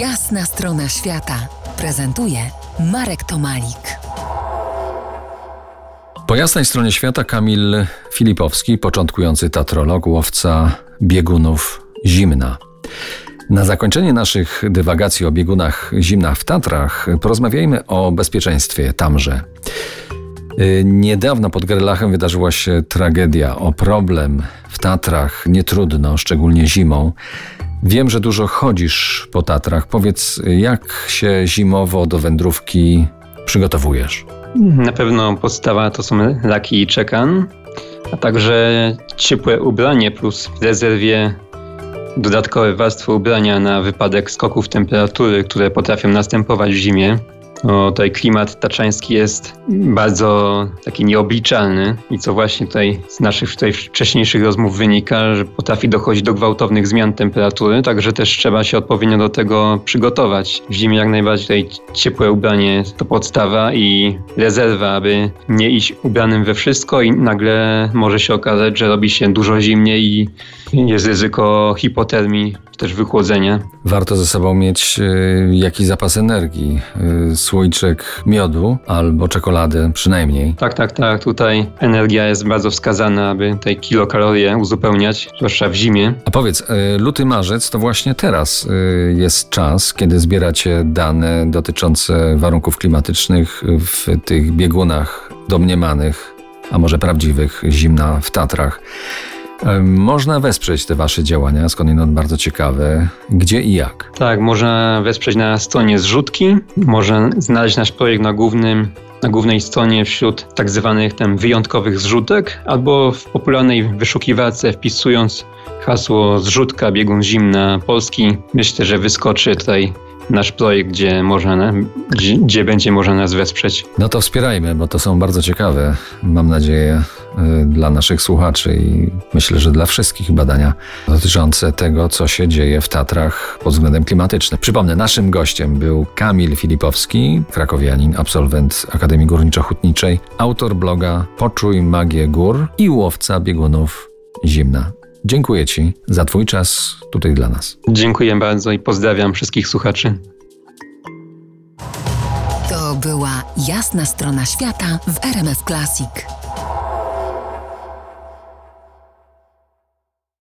Jasna strona świata prezentuje Marek Tomalik. Po jasnej stronie świata Kamil Filipowski, początkujący tatrolog, łowca biegunów zimna. Na zakończenie naszych dywagacji o biegunach zimna w Tatrach porozmawiajmy o bezpieczeństwie tamże. Y, niedawno pod Gerlachem wydarzyła się tragedia. O problem w Tatrach nie trudno, szczególnie zimą. Wiem, że dużo chodzisz po Tatrach. Powiedz, jak się zimowo do wędrówki przygotowujesz? Na pewno podstawa to są laki i czekan, a także ciepłe ubranie plus w rezerwie dodatkowe warstwy ubrania na wypadek skoków temperatury, które potrafią następować w zimie. No, tutaj klimat taczański jest bardzo taki nieobliczalny i co właśnie tutaj z naszych tutaj wcześniejszych rozmów wynika, że potrafi dochodzić do gwałtownych zmian temperatury, także też trzeba się odpowiednio do tego przygotować. W zimie jak najbardziej tutaj ciepłe ubranie to podstawa i rezerwa, aby nie iść ubranym we wszystko i nagle może się okazać, że robi się dużo zimniej i jest ryzyko hipotermii, też wychłodzenia. Warto ze sobą mieć y, jakiś zapas energii, y, słoiczek miodu albo czekolady przynajmniej. Tak, tak, tak. Tutaj energia jest bardzo wskazana, aby te kilokalorie uzupełniać, zwłaszcza w zimie. A powiedz, y, luty, marzec to właśnie teraz y, jest czas, kiedy zbieracie dane dotyczące warunków klimatycznych w tych biegunach domniemanych, a może prawdziwych, zimna w Tatrach. Można wesprzeć te Wasze działania, skądinąd bardzo ciekawe. Gdzie i jak? Tak, można wesprzeć na stronie zrzutki, można znaleźć nasz projekt na głównym na głównej stronie wśród tak zwanych tam wyjątkowych zrzutek, albo w popularnej wyszukiwarce wpisując hasło zrzutka biegun zimna Polski, myślę, że wyskoczy tutaj nasz projekt, gdzie, można, gdzie, gdzie, będzie można nas wesprzeć. No to wspierajmy, bo to są bardzo ciekawe, mam nadzieję, dla naszych słuchaczy i myślę, że dla wszystkich badania dotyczące tego, co się dzieje w Tatrach pod względem klimatycznym. Przypomnę, naszym gościem był Kamil Filipowski, krakowianin, absolwent Akademii Górniczo-Hutniczej, autor bloga Poczuj magię gór i łowca biegunów zimna. Dziękuję Ci za Twój czas tutaj dla nas. Dziękuję bardzo i pozdrawiam wszystkich słuchaczy. To była jasna strona świata w RMF Classic.